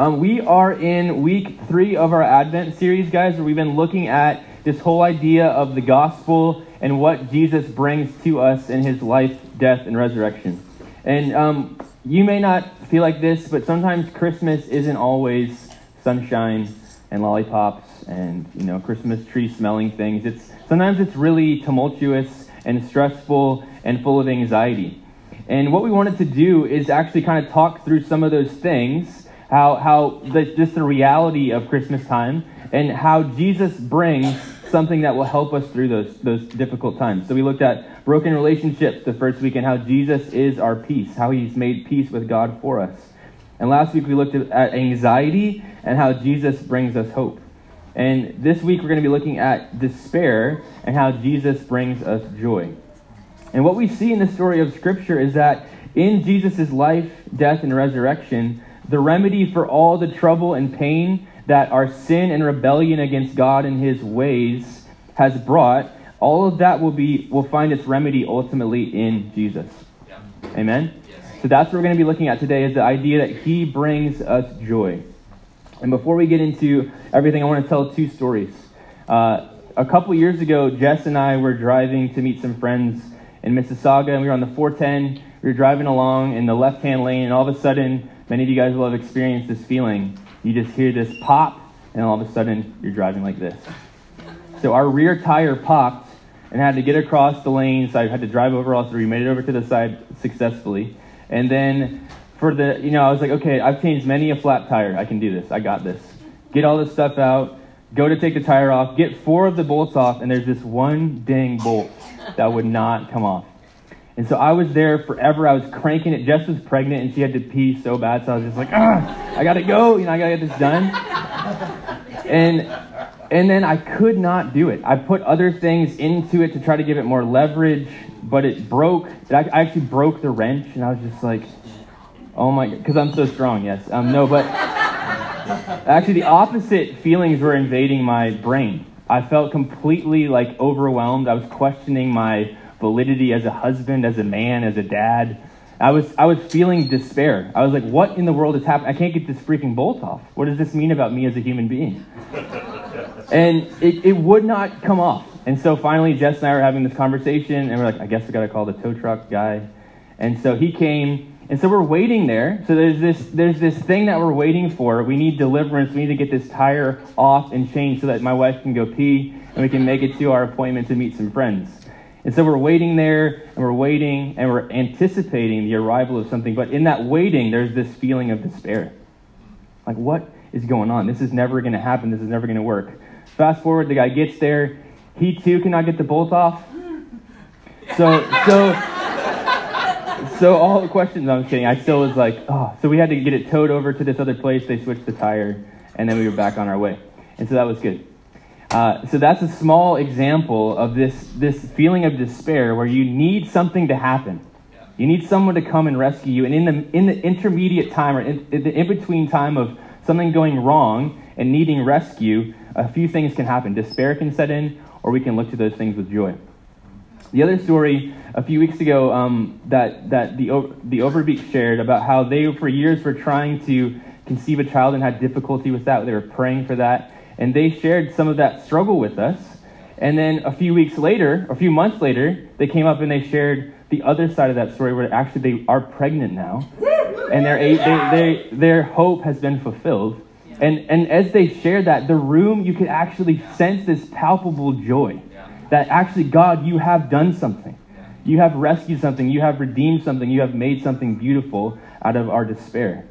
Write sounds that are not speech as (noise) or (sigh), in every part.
Um, we are in week three of our Advent series, guys, where we've been looking at this whole idea of the gospel and what Jesus brings to us in his life, death, and resurrection. And um, you may not feel like this, but sometimes Christmas isn't always sunshine and lollipops and you know Christmas tree smelling things. It's sometimes it's really tumultuous and stressful and full of anxiety. And what we wanted to do is actually kind of talk through some of those things, how how the, just the reality of Christmas time and how Jesus brings something that will help us through those those difficult times. So we looked at broken relationships the first week and how Jesus is our peace, how he's made peace with God for us. And last week we looked at anxiety and how Jesus brings us hope. And this week we're going to be looking at despair and how Jesus brings us joy. And what we see in the story of Scripture is that in Jesus' life, death, and resurrection, the remedy for all the trouble and pain that our sin and rebellion against God and his ways has brought, all of that will be will find its remedy ultimately in Jesus. Yeah. Amen. So that's what we're going to be looking at today is the idea that he brings us joy. And before we get into everything, I want to tell two stories. Uh, a couple years ago, Jess and I were driving to meet some friends in Mississauga, and we were on the 410. We were driving along in the left hand lane, and all of a sudden, many of you guys will have experienced this feeling. You just hear this pop, and all of a sudden, you're driving like this. So our rear tire popped and had to get across the lane, so I had to drive over all three. Made it over to the side successfully. And then for the, you know, I was like, okay, I've changed many a flat tire. I can do this. I got this. Get all this stuff out. Go to take the tire off. Get four of the bolts off, and there's this one dang bolt that would not come off. And so I was there forever. I was cranking it. Jess was pregnant, and she had to pee so bad. So I was just like, ah, I gotta go. You know, I gotta get this done. (laughs) And and then I could not do it. I put other things into it to try to give it more leverage, but it broke. It, I actually broke the wrench, and I was just like, oh my, because I'm so strong, yes. Um, no, but (laughs) actually, the opposite feelings were invading my brain. I felt completely like overwhelmed. I was questioning my validity as a husband, as a man, as a dad. I was I was feeling despair. I was like, what in the world is happening? I can't get this freaking bolt off. What does this mean about me as a human being? and it, it would not come off. And so finally, Jess and I were having this conversation, and we're like, I guess we got to call the tow truck guy. And so he came, and so we're waiting there. So there's this there's this thing that we're waiting for. We need deliverance. We need to get this tire off and changed so that my wife can go pee, and we can make it to our appointment to meet some friends. And so we're waiting there, and we're waiting, and we're anticipating the arrival of something. But in that waiting, there's this feeling of despair. Like, what is going on? This is never going to happen. This is never going to work. Fast forward, the guy gets there. He too cannot get the bolt off. So, so, so all the questions. I'm kidding. I still was like, oh. So we had to get it towed over to this other place. They switched the tire, and then we were back on our way. And so that was good. Uh, so that's a small example of this this feeling of despair where you need something to happen. You need someone to come and rescue you. And in the in the intermediate time or in, in the in between time of something going wrong and needing rescue, a few things can happen. Despair can set in, or we can look to those things with joy. The other story a few weeks ago um, that, that the, the Overbeek shared about how they, for years, were trying to conceive a child and had difficulty with that. They were praying for that. And they shared some of that struggle with us. And then a few weeks later, a few months later, they came up and they shared the other side of that story where actually they are pregnant now. And their, they, they, their hope has been fulfilled. And, and as they shared that, the room, you could actually sense this palpable joy that actually, God, you have done something. You have rescued something. You have redeemed something. You have made something beautiful out of our despair.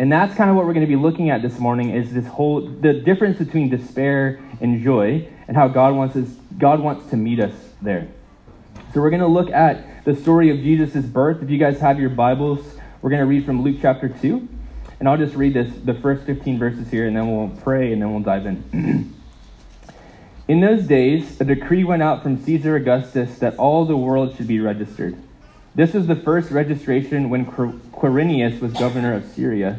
And that's kind of what we're going to be looking at this morning is this whole the difference between despair and joy and how God wants us God wants to meet us there. So we're going to look at the story of Jesus' birth. If you guys have your Bibles, we're going to read from Luke chapter 2. And I'll just read this, the first 15 verses here, and then we'll pray, and then we'll dive in. (clears throat) in those days, a decree went out from Caesar Augustus that all the world should be registered. This was the first registration when Quirinius was governor of Syria,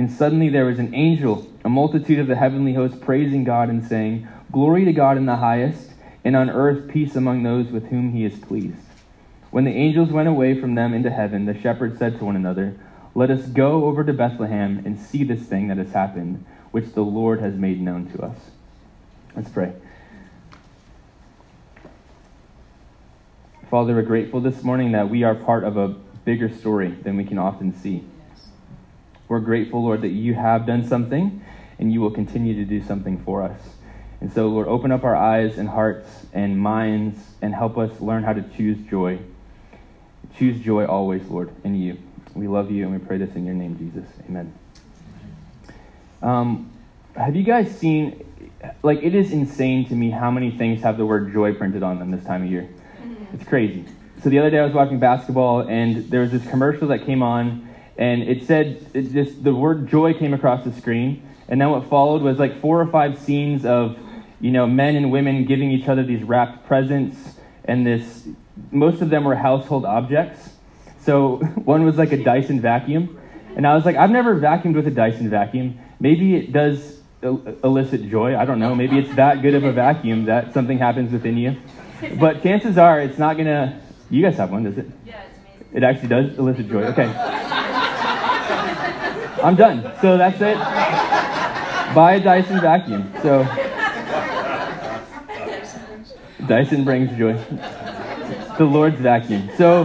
And suddenly there was an angel, a multitude of the heavenly host, praising God and saying, Glory to God in the highest, and on earth peace among those with whom he is pleased. When the angels went away from them into heaven, the shepherds said to one another, Let us go over to Bethlehem and see this thing that has happened, which the Lord has made known to us. Let's pray. Father, we're grateful this morning that we are part of a bigger story than we can often see. We're grateful, Lord, that you have done something and you will continue to do something for us. And so, Lord, open up our eyes and hearts and minds and help us learn how to choose joy. Choose joy always, Lord, in you. We love you and we pray this in your name, Jesus. Amen. Um, have you guys seen, like, it is insane to me how many things have the word joy printed on them this time of year. It's crazy. So the other day I was watching basketball and there was this commercial that came on and it said it just the word joy came across the screen. And then what followed was like four or five scenes of you know men and women giving each other these wrapped presents. And this most of them were household objects. So (laughs) one was like a dyson vacuum. And i was like i've never vacuumed with a dyson vacuum. Maybe it does elicit joy. I don't know. Maybe it's that good of a vacuum that something happens within you. But chances are it's not gonna you guys have one does it? Yeah it's amazing. It actually does elicit joy. Okay I'm done. So that's it. Buy a Dyson vacuum. So Dyson brings joy. The Lord's vacuum. So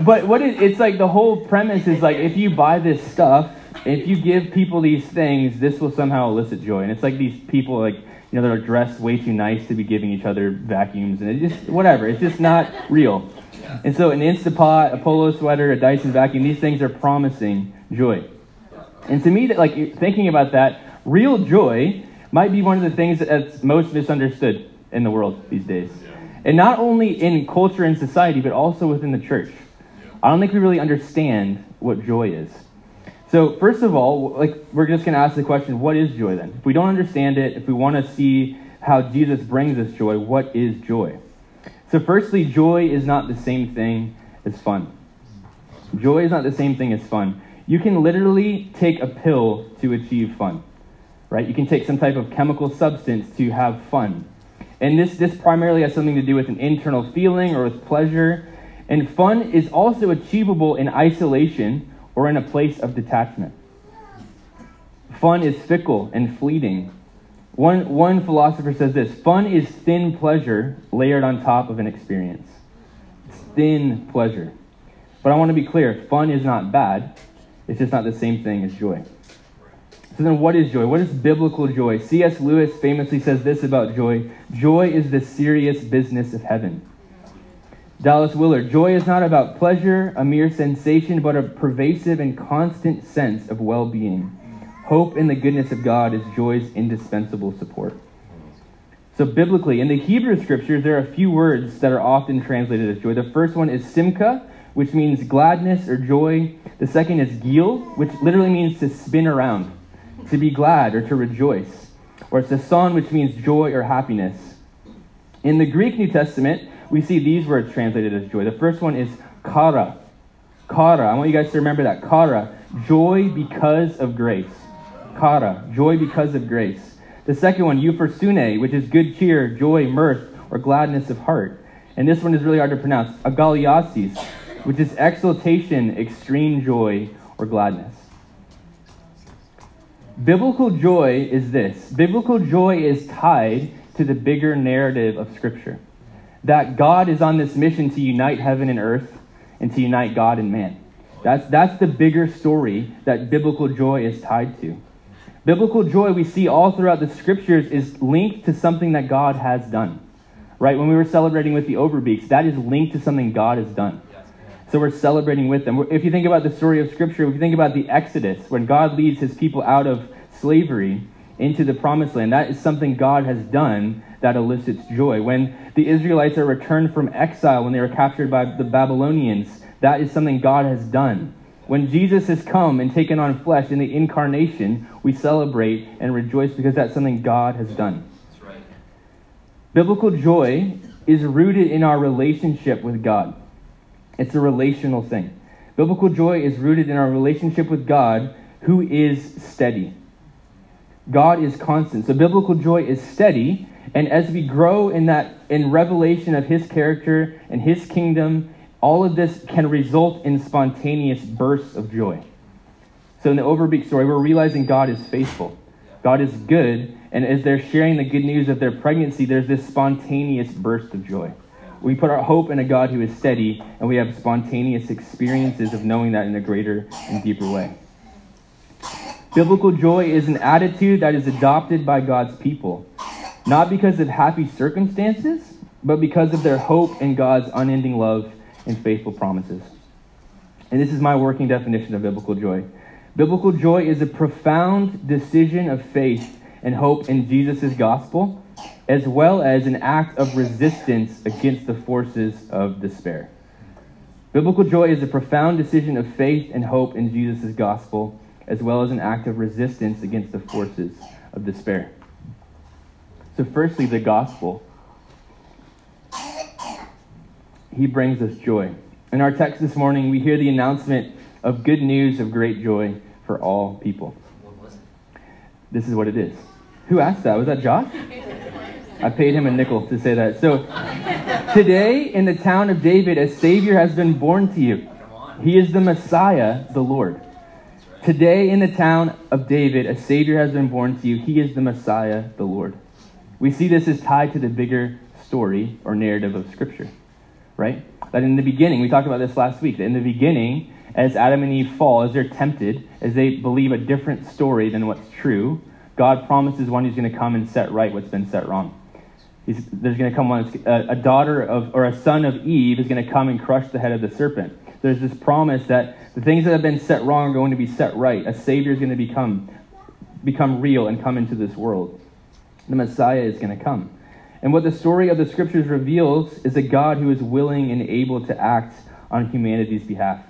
but what it, it's like the whole premise is like if you buy this stuff, if you give people these things, this will somehow elicit joy. And it's like these people like you know that are dressed way too nice to be giving each other vacuums and it just whatever. It's just not real. And so an Instapot, a polo sweater, a Dyson vacuum, these things are promising joy. And to me, that like thinking about that, real joy might be one of the things that's most misunderstood in the world these days. And not only in culture and society, but also within the church. I don't think we really understand what joy is. So, first of all, like we're just going to ask the question, what is joy then? If we don't understand it, if we want to see how Jesus brings us joy, what is joy? So, firstly, joy is not the same thing as fun. Joy is not the same thing as fun. You can literally take a pill to achieve fun, right? You can take some type of chemical substance to have fun. And this, this primarily has something to do with an internal feeling or with pleasure. And fun is also achievable in isolation or in a place of detachment. Fun is fickle and fleeting. One, one philosopher says this fun is thin pleasure layered on top of an experience. It's thin pleasure. But I want to be clear fun is not bad, it's just not the same thing as joy. So then, what is joy? What is biblical joy? C.S. Lewis famously says this about joy joy is the serious business of heaven. Dallas Willard, joy is not about pleasure, a mere sensation, but a pervasive and constant sense of well being. Hope in the goodness of God is joy's indispensable support. So, biblically, in the Hebrew scriptures, there are a few words that are often translated as joy. The first one is simcha, which means gladness or joy. The second is gil, which literally means to spin around, to be glad or to rejoice. Or it's sason, which means joy or happiness. In the Greek New Testament, we see these words translated as joy. The first one is chara. Chara. I want you guys to remember that. Chara. Joy because of grace. Chara. Joy because of grace. The second one, euphrosune, which is good cheer, joy, mirth, or gladness of heart. And this one is really hard to pronounce. Agalliasis, which is exultation, extreme joy, or gladness. Biblical joy is this biblical joy is tied to the bigger narrative of Scripture. That God is on this mission to unite heaven and earth and to unite God and man. That's, that's the bigger story that biblical joy is tied to. Biblical joy we see all throughout the scriptures is linked to something that God has done. Right? When we were celebrating with the Overbeeks, that is linked to something God has done. So we're celebrating with them. If you think about the story of Scripture, if you think about the Exodus, when God leads his people out of slavery into the promised land, that is something God has done that elicits joy. When the Israelites are returned from exile, when they were captured by the Babylonians, that is something God has done. When Jesus has come and taken on flesh in the incarnation, we celebrate and rejoice because that's something God has done. That's right. Biblical joy is rooted in our relationship with God. It's a relational thing. Biblical joy is rooted in our relationship with God, who is steady. God is constant. So biblical joy is steady, and as we grow in that in revelation of his character and his kingdom all of this can result in spontaneous bursts of joy. So in the Overbeek story, we're realizing God is faithful. God is good, and as they're sharing the good news of their pregnancy, there's this spontaneous burst of joy. We put our hope in a God who is steady, and we have spontaneous experiences of knowing that in a greater and deeper way. Biblical joy is an attitude that is adopted by God's people, not because of happy circumstances, but because of their hope in God's unending love and faithful promises. And this is my working definition of biblical joy. Biblical joy is a profound decision of faith and hope in Jesus' gospel, as well as an act of resistance against the forces of despair. Biblical joy is a profound decision of faith and hope in Jesus' gospel, as well as an act of resistance against the forces of despair. So, firstly, the gospel he brings us joy. In our text this morning, we hear the announcement of good news of great joy for all people. This is what it is. Who asked that? Was that Josh? (laughs) I paid him a nickel to say that. So, today in the town of David, a Savior has been born to you. He is the Messiah, the Lord. Today in the town of David, a Savior has been born to you. He is the Messiah, the Lord. We see this is tied to the bigger story or narrative of Scripture right? That in the beginning, we talked about this last week, that in the beginning, as Adam and Eve fall, as they're tempted, as they believe a different story than what's true, God promises one who's going to come and set right what's been set wrong. He's, there's going to come one, a, uh, a daughter of, or a son of Eve is going to come and crush the head of the serpent. There's this promise that the things that have been set wrong are going to be set right. A Savior is going to become, become real and come into this world. The Messiah is going to come. And what the story of the scriptures reveals is a God who is willing and able to act on humanity's behalf.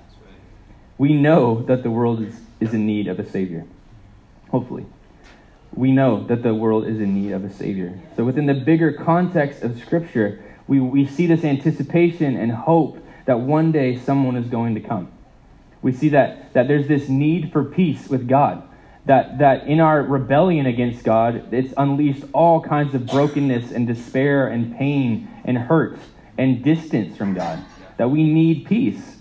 We know that the world is, is in need of a Savior. Hopefully. We know that the world is in need of a Savior. So, within the bigger context of Scripture, we, we see this anticipation and hope that one day someone is going to come. We see that, that there's this need for peace with God that, that in our rebellion against God, it's unleashed all kinds of brokenness and despair and pain and hurt and distance from God. That we need peace.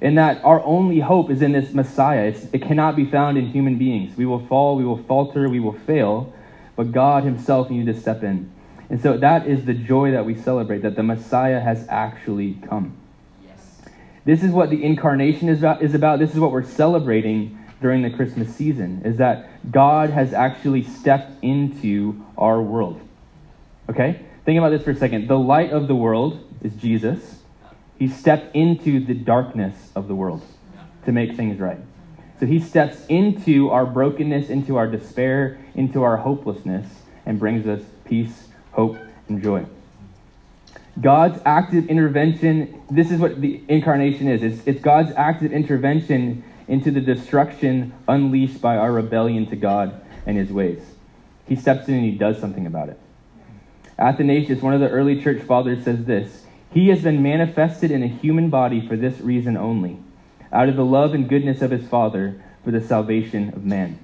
And that our only hope is in this Messiah. It's, it cannot be found in human beings. We will fall, we will falter, we will fail, but God Himself needs to step in. And so that is the joy that we celebrate, that the Messiah has actually come. Yes. This is what the incarnation is about, is about. This is what we're celebrating during the Christmas season is that God has actually stepped into our world. Okay? Think about this for a second. The light of the world is Jesus. He stepped into the darkness of the world to make things right. So he steps into our brokenness, into our despair, into our hopelessness, and brings us peace, hope, and joy. God's active intervention, this is what the incarnation is. It's, it's God's active intervention into the destruction unleashed by our rebellion to God and his ways. He steps in and he does something about it. Athanasius, one of the early church fathers, says this He has been manifested in a human body for this reason only, out of the love and goodness of his Father for the salvation of man.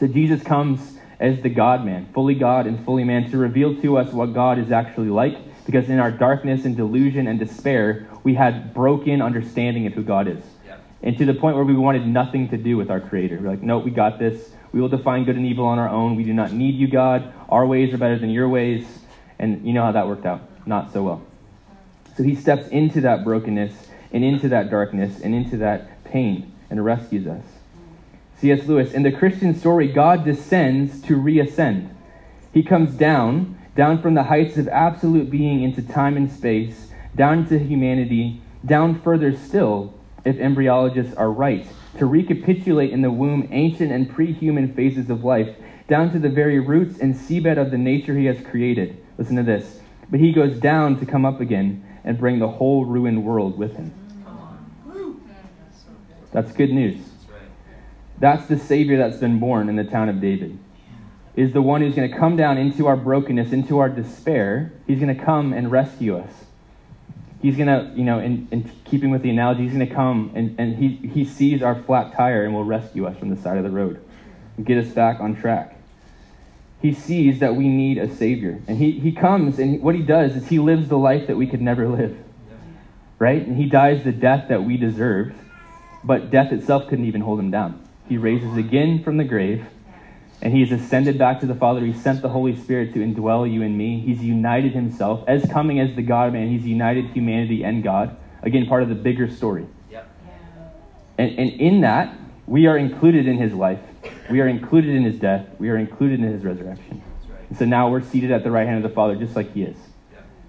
So Jesus comes as the God man, fully God and fully man, to reveal to us what God is actually like, because in our darkness and delusion and despair, we had broken understanding of who God is and to the point where we wanted nothing to do with our Creator. We're like, no, we got this. We will define good and evil on our own. We do not need you, God. Our ways are better than your ways. And you know how that worked out. Not so well. So he steps into that brokenness and into that darkness and into that pain and rescues us. C.S. Lewis, in the Christian story, God descends to reascend. He comes down, down from the heights of absolute being into time and space, down into humanity, down further still, if embryologists are right, to recapitulate in the womb ancient and pre human phases of life, down to the very roots and seabed of the nature he has created. Listen to this. But he goes down to come up again and bring the whole ruined world with him. That's good news. That's the Savior that's been born in the town of David. Is the one who's going to come down into our brokenness, into our despair. He's going to come and rescue us. He's going to, you know, in, in keeping with the analogy, he's going to come and, and he, he sees our flat tire and will rescue us from the side of the road and get us back on track. He sees that we need a Savior. And he, he comes, and what he does is he lives the life that we could never live. Right? And he dies the death that we deserved, but death itself couldn't even hold him down. He raises again from the grave, and he has ascended back to the Father. He sent the Holy Spirit to indwell you and me. He's united himself. As coming as the God man, he's united humanity and God. Again, part of the bigger story. Yep. And, and in that, we are included in his life. We are included in his death. We are included in his resurrection. And so now we're seated at the right hand of the Father, just like he is,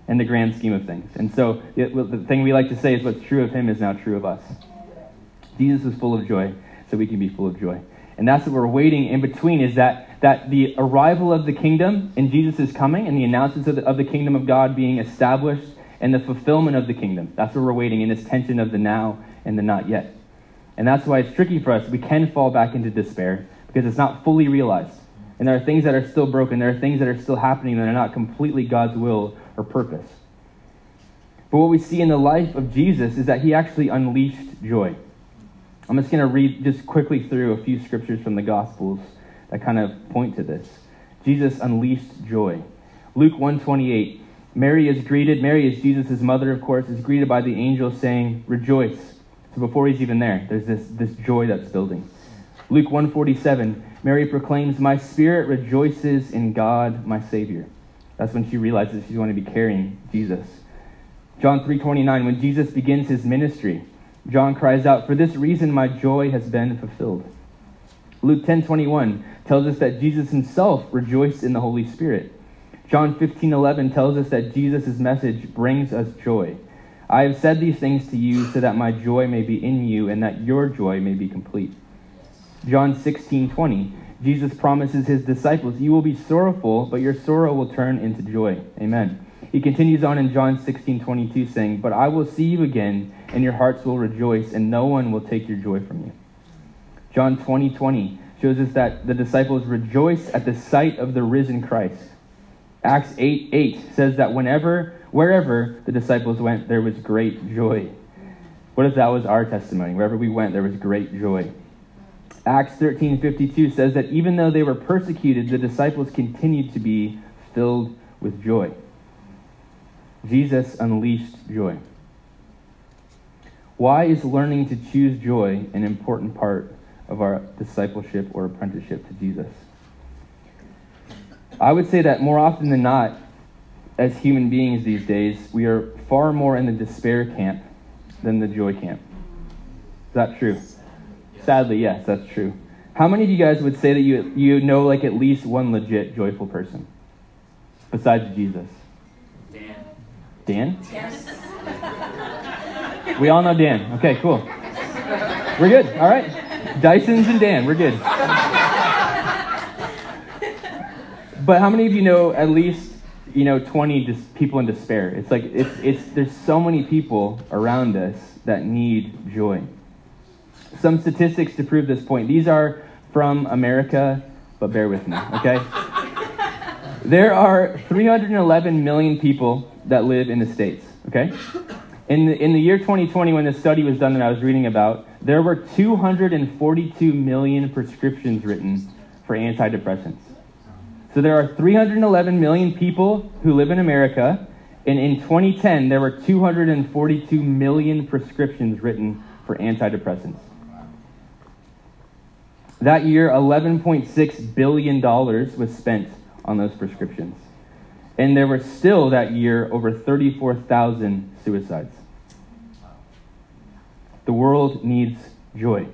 in the grand scheme of things. And so it, the thing we like to say is what's true of him is now true of us. Jesus is full of joy so we can be full of joy. And that's what we're waiting in between is that, that the arrival of the kingdom and Jesus coming and the announcements of the, of the kingdom of God being established and the fulfillment of the kingdom. That's what we're waiting in this tension of the now and the not yet. And that's why it's tricky for us. We can fall back into despair because it's not fully realized. And there are things that are still broken. There are things that are still happening that are not completely God's will or purpose. But what we see in the life of Jesus is that he actually unleashed joy. I'm just going to read just quickly through a few scriptures from the Gospels that kind of point to this. Jesus unleashed joy. Luke 128. Mary is greeted, Mary is Jesus' mother, of course, is greeted by the angel saying, Rejoice. So before he's even there, there's this, this joy that's building. Luke 147, Mary proclaims, My spirit rejoices in God, my Savior. That's when she realizes she's going to be carrying Jesus. John 3:29, when Jesus begins his ministry, John cries out, For this reason my joy has been fulfilled. Luke 10:21 tells us that Jesus himself rejoiced in the Holy Spirit. John 15:11 tells us that Jesus' message brings us joy. I have said these things to you so that my joy may be in you and that your joy may be complete. John 16:20 Jesus promises his disciples, "You will be sorrowful, but your sorrow will turn into joy." Amen. He continues on in John 16:22 saying, "But I will see you again, and your hearts will rejoice, and no one will take your joy from you." John 20:20 20 shows us that the disciples rejoice at the sight of the risen Christ. Acts 8 8 says that whenever, wherever the disciples went, there was great joy. What if that was our testimony? Wherever we went, there was great joy. Acts 13:52 says that even though they were persecuted, the disciples continued to be filled with joy. Jesus unleashed joy. Why is learning to choose joy an important part of our discipleship or apprenticeship to Jesus? I would say that more often than not, as human beings these days, we are far more in the despair camp than the joy camp. Is that true? Sadly, yes, that's true. How many of you guys would say that you, you know like at least one legit joyful person besides Jesus? Dan? Dan? Yes. We all know Dan. Okay, cool. We're good. All right. Dyson's and Dan. We're good. But how many of you know at least you know 20 dis- people in despair? It's like it's it's there's so many people around us that need joy. Some statistics to prove this point. These are from America, but bear with me, okay? (laughs) There are 311 million people that live in the States, okay? In the, in the year 2020, when this study was done that I was reading about, there were 242 million prescriptions written for antidepressants. So there are 311 million people who live in America, and in 2010, there were 242 million prescriptions written for antidepressants. That year, $11.6 billion was spent on those prescriptions. And there were still that year over 34,000 suicides. The world needs joy.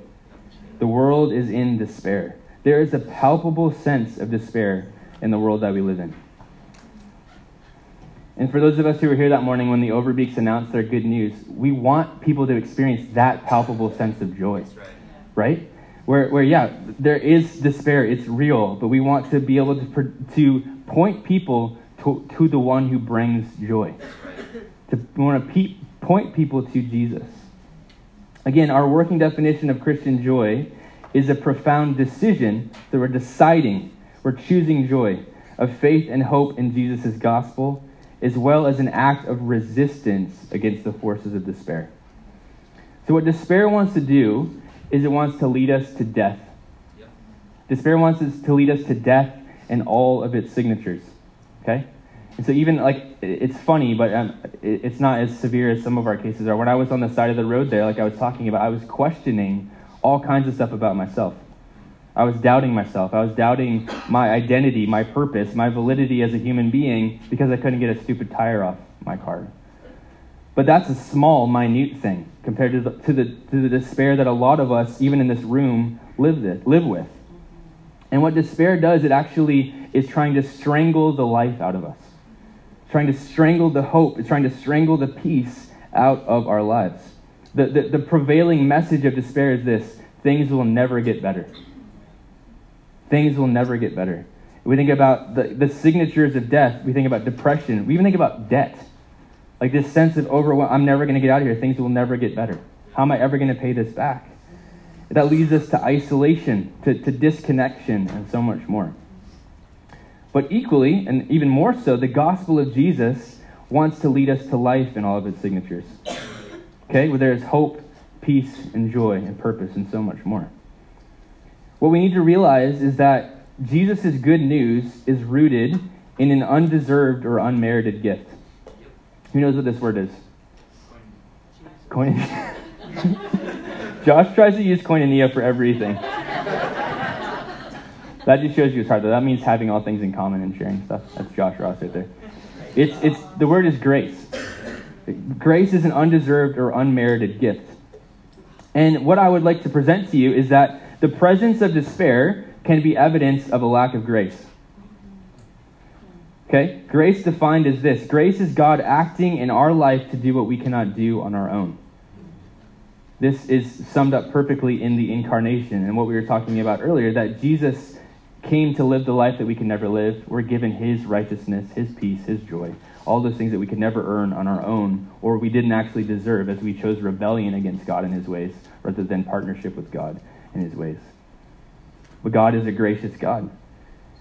The world is in despair. There is a palpable sense of despair in the world that we live in. And for those of us who were here that morning when the Overbeeks announced their good news, we want people to experience that palpable sense of joy. Right. Where, where yeah, there is despair, it's real, but we want to be able to, to point people to, to the one who brings joy. To, we want to pe- point people to Jesus. Again, our working definition of Christian joy is a profound decision that we're deciding, we're choosing joy of faith and hope in Jesus' gospel, as well as an act of resistance against the forces of despair. So, what despair wants to do is it wants to lead us to death. Despair wants us to lead us to death and all of its signatures. Okay? And so even like it's funny, but um, it's not as severe as some of our cases are. When I was on the side of the road there, like I was talking about, I was questioning all kinds of stuff about myself. I was doubting myself. I was doubting my identity, my purpose, my validity as a human being because I couldn't get a stupid tire off my car. But that's a small, minute thing compared to the, to the, to the despair that a lot of us, even in this room, live, live with. And what despair does, it actually is trying to strangle the life out of us. It's trying to strangle the hope. It's trying to strangle the peace out of our lives. The, the, the prevailing message of despair is this things will never get better. Things will never get better. We think about the, the signatures of death. We think about depression. We even think about debt. Like this sense of overwhelm. I'm never going to get out of here. Things will never get better. How am I ever going to pay this back? That leads us to isolation, to, to disconnection, and so much more. But equally, and even more so, the gospel of Jesus wants to lead us to life in all of its signatures. Okay, where there is hope, peace, and joy, and purpose, and so much more. What we need to realize is that Jesus' good news is rooted in an undeserved or unmerited gift. Who knows what this word is? Koinonia. (laughs) Josh tries to use koinonia for everything. That just shows you his heart. Though. That means having all things in common and sharing stuff. That's Josh Ross right there. It's, it's, the word is grace. Grace is an undeserved or unmerited gift. And what I would like to present to you is that the presence of despair can be evidence of a lack of grace. Okay? Grace defined as this grace is God acting in our life to do what we cannot do on our own. This is summed up perfectly in the incarnation and what we were talking about earlier that Jesus came to live the life that we can never live. We're given his righteousness, his peace, his joy, all those things that we could never earn on our own or we didn't actually deserve as we chose rebellion against God and his ways rather than partnership with God and his ways. But God is a gracious God.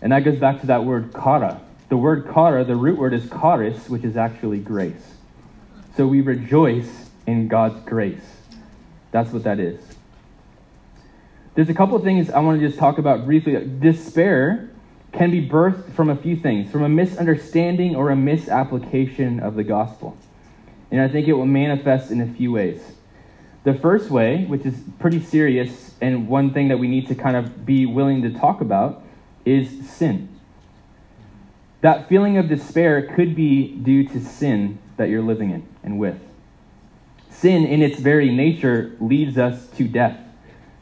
And that goes back to that word chara. The word chara, the root word is charis, which is actually grace. So we rejoice in God's grace. That's what that is. There's a couple of things I want to just talk about briefly. Despair can be birthed from a few things, from a misunderstanding or a misapplication of the gospel. And I think it will manifest in a few ways. The first way, which is pretty serious and one thing that we need to kind of be willing to talk about, is sin. That feeling of despair could be due to sin that you're living in and with. Sin, in its very nature, leads us to death.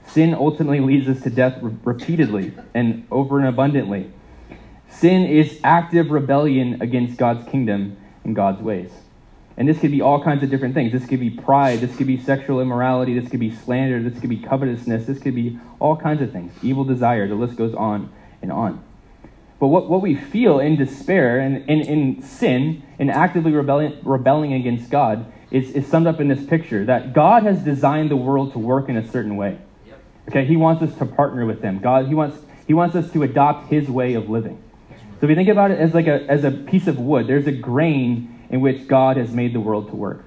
Sin ultimately leads us to death re- repeatedly and over and abundantly. Sin is active rebellion against God's kingdom and God's ways. And this could be all kinds of different things. This could be pride. This could be sexual immorality. This could be slander. This could be covetousness. This could be all kinds of things. Evil desire. The list goes on and on. But what, what we feel in despair and in, in sin, and actively rebelling, rebelling against God, is, is summed up in this picture that God has designed the world to work in a certain way. Okay, He wants us to partner with Him. God, He wants, he wants us to adopt His way of living. So if you think about it as like a, as a piece of wood, there's a grain in which God has made the world to work.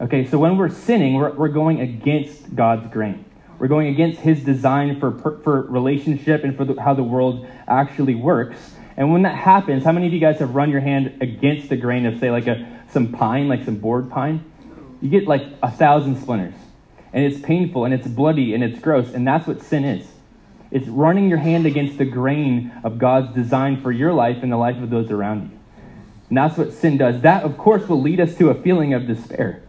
Okay, so when we're sinning, we're, we're going against God's grain. We're going against His design for, for relationship and for the, how the world actually works. And when that happens, how many of you guys have run your hand against the grain of, say, like a some pine, like some board pine? You get like a thousand splinters, and it's painful and it's bloody and it's gross, and that's what sin is. It's running your hand against the grain of God's design for your life and the life of those around you. And that's what sin does. That, of course, will lead us to a feeling of despair.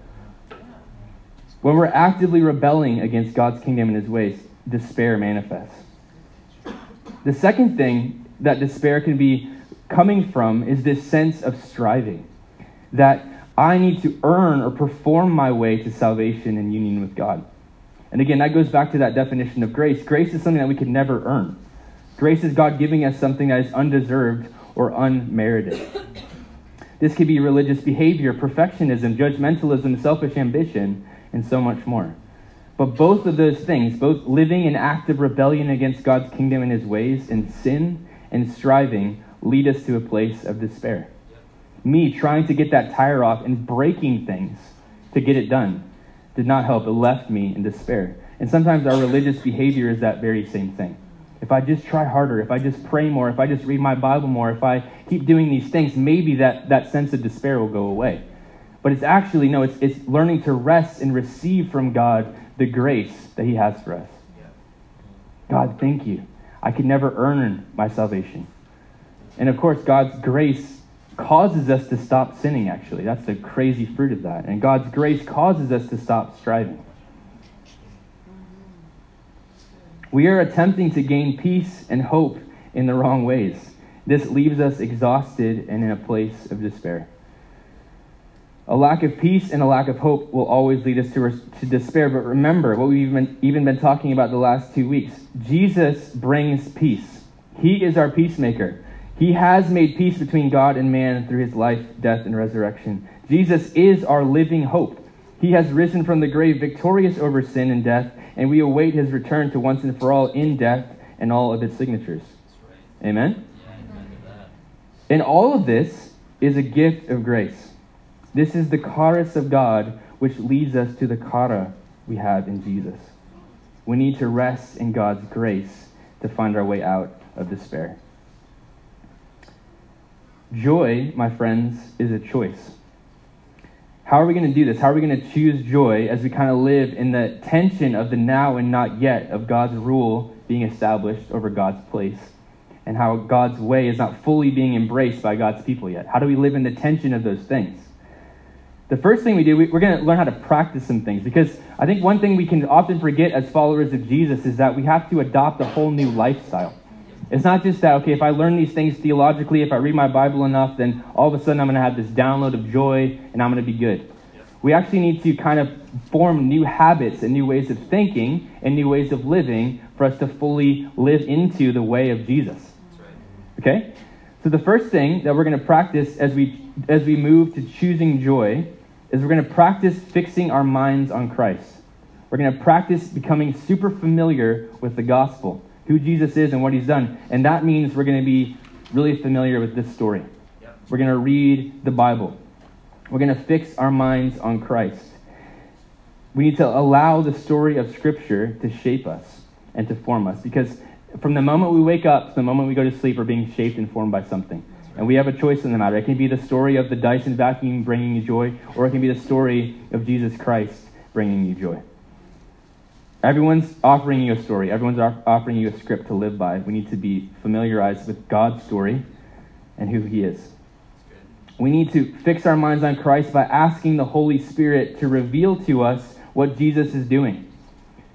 When we're actively rebelling against God's kingdom and his ways, despair manifests. The second thing that despair can be coming from is this sense of striving that I need to earn or perform my way to salvation and union with God. And again, that goes back to that definition of grace. Grace is something that we can never earn. Grace is God giving us something that is undeserved or unmerited. This could be religious behavior, perfectionism, judgmentalism, selfish ambition, and so much more. But both of those things, both living in active rebellion against God's kingdom and his ways, and sin and striving, lead us to a place of despair. Me trying to get that tire off and breaking things to get it done did not help. It left me in despair. And sometimes our religious behavior is that very same thing. If I just try harder, if I just pray more, if I just read my Bible more, if I keep doing these things, maybe that, that sense of despair will go away. But it's actually, no, it's, it's learning to rest and receive from God the grace that He has for us. God, thank you. I could never earn my salvation. And of course, God's grace causes us to stop sinning, actually. That's the crazy fruit of that. And God's grace causes us to stop striving. We are attempting to gain peace and hope in the wrong ways. This leaves us exhausted and in a place of despair. A lack of peace and a lack of hope will always lead us to, to despair. But remember what we've been, even been talking about the last two weeks Jesus brings peace, He is our peacemaker. He has made peace between God and man through his life, death, and resurrection. Jesus is our living hope. He has risen from the grave victorious over sin and death, and we await his return to once and for all in death and all of its signatures. Amen? And all of this is a gift of grace. This is the charis of God, which leads us to the chara we have in Jesus. We need to rest in God's grace to find our way out of despair. Joy, my friends, is a choice. How are we going to do this? How are we going to choose joy as we kind of live in the tension of the now and not yet of God's rule being established over God's place and how God's way is not fully being embraced by God's people yet? How do we live in the tension of those things? The first thing we do, we're going to learn how to practice some things because I think one thing we can often forget as followers of Jesus is that we have to adopt a whole new lifestyle. It's not just that, okay, if I learn these things theologically, if I read my Bible enough, then all of a sudden I'm going to have this download of joy and I'm going to be good. We actually need to kind of form new habits and new ways of thinking and new ways of living for us to fully live into the way of Jesus. Okay? So the first thing that we're going to practice as we as we move to choosing joy is we're going to practice fixing our minds on Christ. We're going to practice becoming super familiar with the gospel who Jesus is and what he's done. And that means we're going to be really familiar with this story. Yep. We're going to read the Bible. We're going to fix our minds on Christ. We need to allow the story of Scripture to shape us and to form us because from the moment we wake up to the moment we go to sleep, we're being shaped and formed by something. And we have a choice in the matter. It can be the story of the Dyson vacuum bringing you joy, or it can be the story of Jesus Christ bringing you joy. Everyone's offering you a story. Everyone's offering you a script to live by. We need to be familiarized with God's story and who He is. We need to fix our minds on Christ by asking the Holy Spirit to reveal to us what Jesus is doing,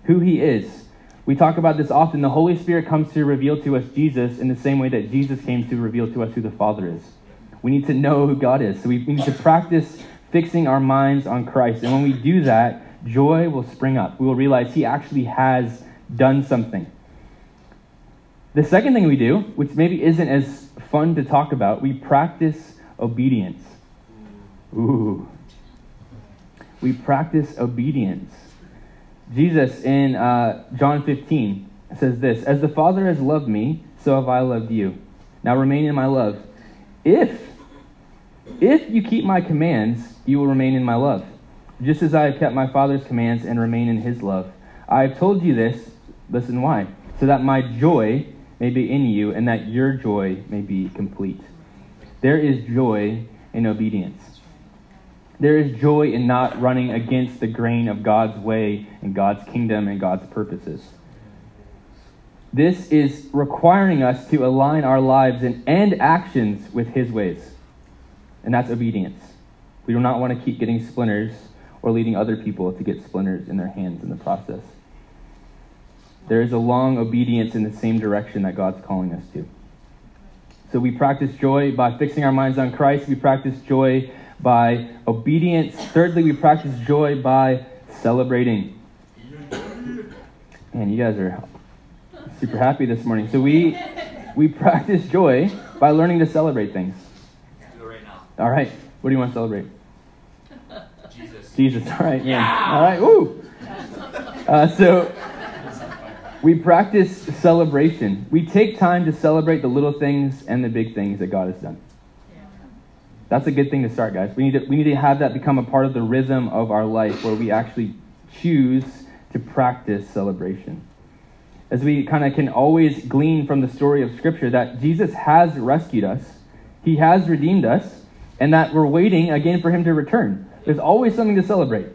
who He is. We talk about this often. The Holy Spirit comes to reveal to us Jesus in the same way that Jesus came to reveal to us who the Father is. We need to know who God is. So we need to practice fixing our minds on Christ. And when we do that, joy will spring up. We will realize He actually has done something. The second thing we do, which maybe isn't as fun to talk about, we practice obedience. Ooh. We practice obedience. Jesus in uh, John 15 says this As the Father has loved me, so have I loved you. Now remain in my love. If, if you keep my commands, you will remain in my love just as I have kept my Father's commands and remain in his love. I have told you this, listen why, so that my joy may be in you and that your joy may be complete. There is joy in obedience. There is joy in not running against the grain of God's way and God's kingdom and God's purposes. This is requiring us to align our lives and, and actions with His ways. And that's obedience. We do not want to keep getting splinters or leading other people to get splinters in their hands in the process. there is a long obedience in the same direction that God's calling us to. So we practice joy by fixing our minds on Christ. We practice joy by obedience. Thirdly, we practice joy by celebrating. Man, you guys are super happy this morning. So we we practice joy by learning to celebrate things. Do it right now. All right. What do you want to celebrate? Jesus. Jesus. All right. Yeah. All right. Woo. Uh, so we practice celebration. We take time to celebrate the little things and the big things that God has done. That's a good thing to start, guys. We need to, we need to have that become a part of the rhythm of our life where we actually choose to practice celebration. As we kind of can always glean from the story of Scripture that Jesus has rescued us, He has redeemed us, and that we're waiting again for Him to return. There's always something to celebrate.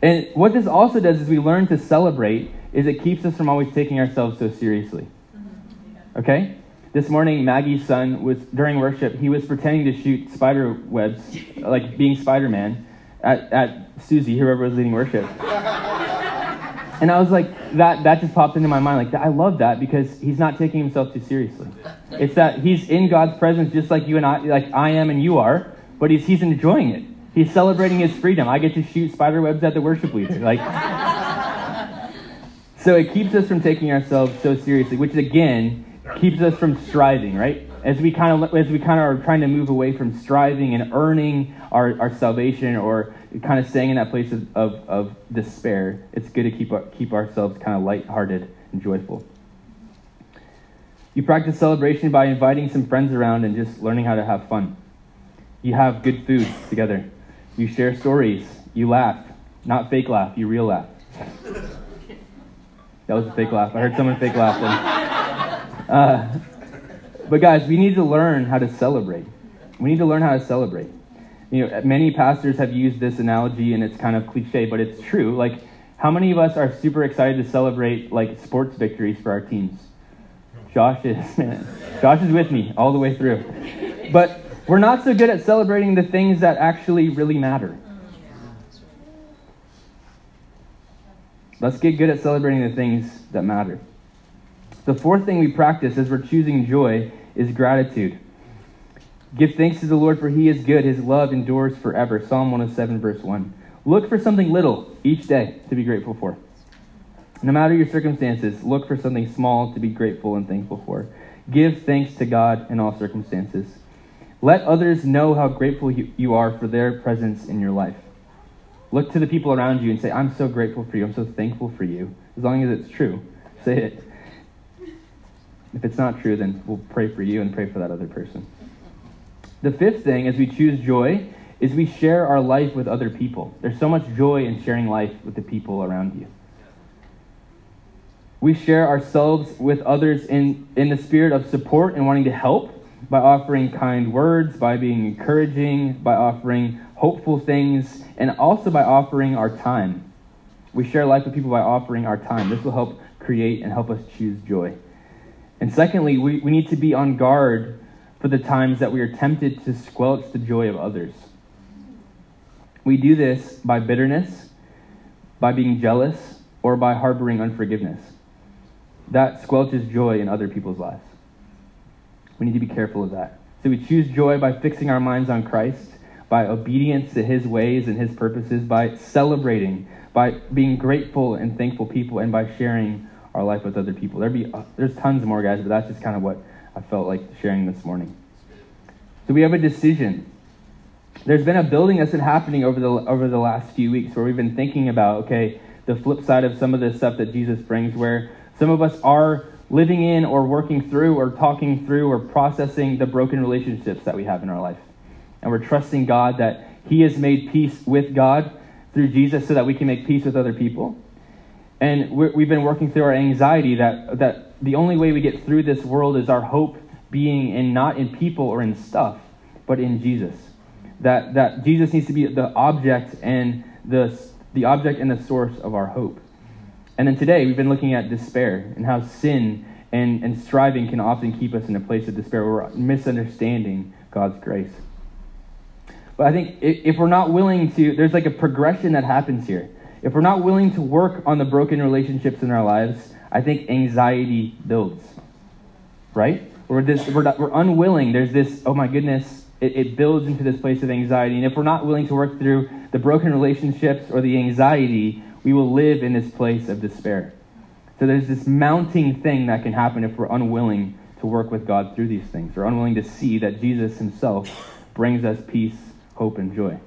And what this also does is we learn to celebrate is it keeps us from always taking ourselves so seriously. Mm-hmm. Okay? This morning, Maggie's son was during worship. He was pretending to shoot spider webs, like being Spider Man, at, at Susie, whoever was leading worship. And I was like, that that just popped into my mind. Like, I love that because he's not taking himself too seriously. It's that he's in God's presence just like you and I, like I am and you are, but he's he's enjoying it. He's celebrating his freedom. I get to shoot spider webs at the worship leader. Like, so it keeps us from taking ourselves so seriously, which again keeps us from striving, right? As we kind of as we kind of are trying to move away from striving and earning our, our salvation or kind of staying in that place of, of, of despair, it's good to keep keep ourselves kind of lighthearted and joyful. You practice celebration by inviting some friends around and just learning how to have fun. You have good food together. You share stories. You laugh. Not fake laugh, you real laugh. That was a fake laugh. I heard someone fake laugh. Uh, but guys, we need to learn how to celebrate. We need to learn how to celebrate. You know, many pastors have used this analogy, and it's kind of cliche, but it's true. Like, how many of us are super excited to celebrate like sports victories for our teams? Josh is. (laughs) Josh is with me all the way through. But we're not so good at celebrating the things that actually really matter. Let's get good at celebrating the things that matter. The fourth thing we practice as we're choosing joy is gratitude. Give thanks to the Lord, for he is good. His love endures forever. Psalm 107, verse 1. Look for something little each day to be grateful for. No matter your circumstances, look for something small to be grateful and thankful for. Give thanks to God in all circumstances. Let others know how grateful you are for their presence in your life. Look to the people around you and say, I'm so grateful for you. I'm so thankful for you. As long as it's true, say it. If it's not true, then we'll pray for you and pray for that other person. The fifth thing, as we choose joy, is we share our life with other people. There's so much joy in sharing life with the people around you. We share ourselves with others in, in the spirit of support and wanting to help by offering kind words, by being encouraging, by offering hopeful things, and also by offering our time. We share life with people by offering our time. This will help create and help us choose joy. And secondly, we, we need to be on guard for the times that we are tempted to squelch the joy of others. We do this by bitterness, by being jealous, or by harboring unforgiveness. That squelches joy in other people's lives. We need to be careful of that. So we choose joy by fixing our minds on Christ, by obedience to his ways and his purposes, by celebrating, by being grateful and thankful people, and by sharing our life with other people. There'd be, uh, there's tons more, guys, but that's just kind of what I felt like sharing this morning. So we have a decision. There's been a building that's been happening over the, over the last few weeks where we've been thinking about, okay, the flip side of some of the stuff that Jesus brings, where some of us are living in or working through or talking through or processing the broken relationships that we have in our life. And we're trusting God that He has made peace with God through Jesus so that we can make peace with other people. And we have been working through our anxiety that, that the only way we get through this world is our hope being in not in people or in stuff, but in Jesus. That, that Jesus needs to be the object and the, the object and the source of our hope. And then today we've been looking at despair and how sin and, and striving can often keep us in a place of despair where we're misunderstanding God's grace. But I think if we're not willing to, there's like a progression that happens here. If we're not willing to work on the broken relationships in our lives, I think anxiety builds. Right? We're, this, we're, we're unwilling. There's this, oh my goodness, it, it builds into this place of anxiety. And if we're not willing to work through the broken relationships or the anxiety, we will live in this place of despair. So there's this mounting thing that can happen if we're unwilling to work with God through these things, or unwilling to see that Jesus himself brings us peace, hope, and joy.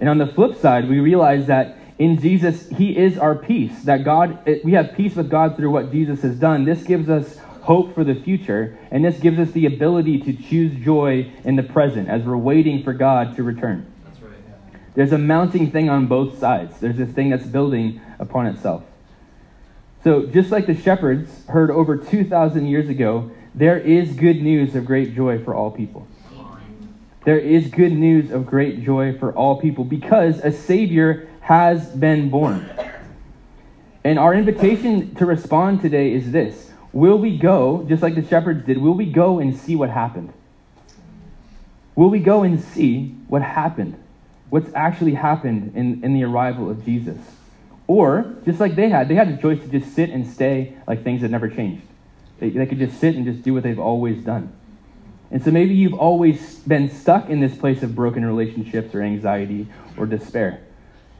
And on the flip side, we realize that in Jesus, He is our peace. That God, eh, we have peace with God through what Jesus has done. This gives us hope for the future, and this gives us the ability to choose joy in the present as we're waiting for God to return. That's right. There's a mounting thing on both sides. There's this thing that's building upon itself. So, just like the shepherds heard over 2,000 years ago, there is good news of great joy for all people. There is good news of great joy for all people because a Savior has been born. And our invitation to respond today is this Will we go, just like the shepherds did, will we go and see what happened? Will we go and see what happened? What's actually happened in, in the arrival of Jesus? Or, just like they had, they had the choice to just sit and stay like things had never changed. They, they could just sit and just do what they've always done. And so maybe you've always been stuck in this place of broken relationships or anxiety or despair.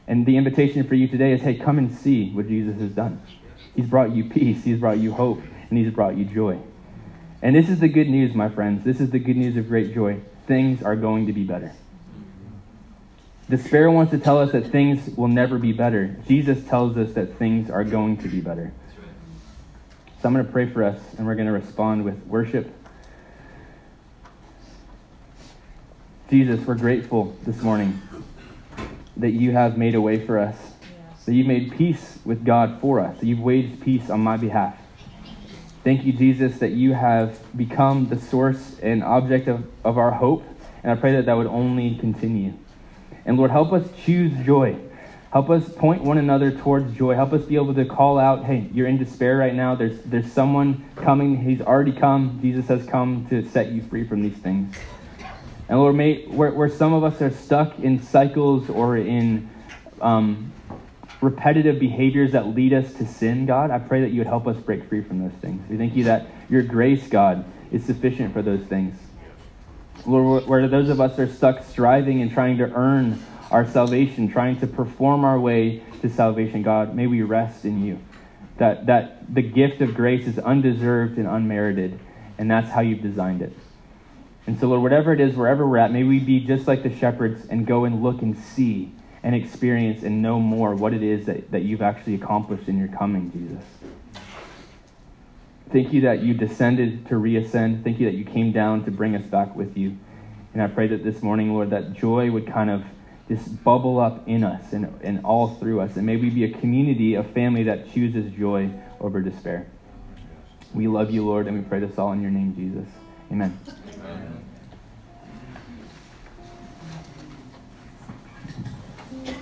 And the invitation for you today is hey, come and see what Jesus has done. He's brought you peace, He's brought you hope, and He's brought you joy. And this is the good news, my friends. This is the good news of great joy. Things are going to be better. Despair wants to tell us that things will never be better. Jesus tells us that things are going to be better. So I'm going to pray for us, and we're going to respond with worship. Jesus, we're grateful this morning that you have made a way for us, that you've made peace with God for us, that you've waged peace on my behalf. Thank you, Jesus, that you have become the source and object of, of our hope, and I pray that that would only continue. And Lord, help us choose joy. Help us point one another towards joy. Help us be able to call out, hey, you're in despair right now. There's, there's someone coming. He's already come. Jesus has come to set you free from these things. And Lord, may, where, where some of us are stuck in cycles or in um, repetitive behaviors that lead us to sin, God, I pray that you would help us break free from those things. We thank you that your grace, God, is sufficient for those things. Lord, where those of us are stuck striving and trying to earn our salvation, trying to perform our way to salvation, God, may we rest in you. That, that the gift of grace is undeserved and unmerited, and that's how you've designed it. And so, Lord, whatever it is, wherever we're at, may we be just like the shepherds and go and look and see and experience and know more what it is that, that you've actually accomplished in your coming, Jesus. Thank you that you descended to reascend. Thank you that you came down to bring us back with you. And I pray that this morning, Lord, that joy would kind of just bubble up in us and, and all through us. And may we be a community, a family that chooses joy over despair. We love you, Lord, and we pray this all in your name, Jesus. Amen. Amen.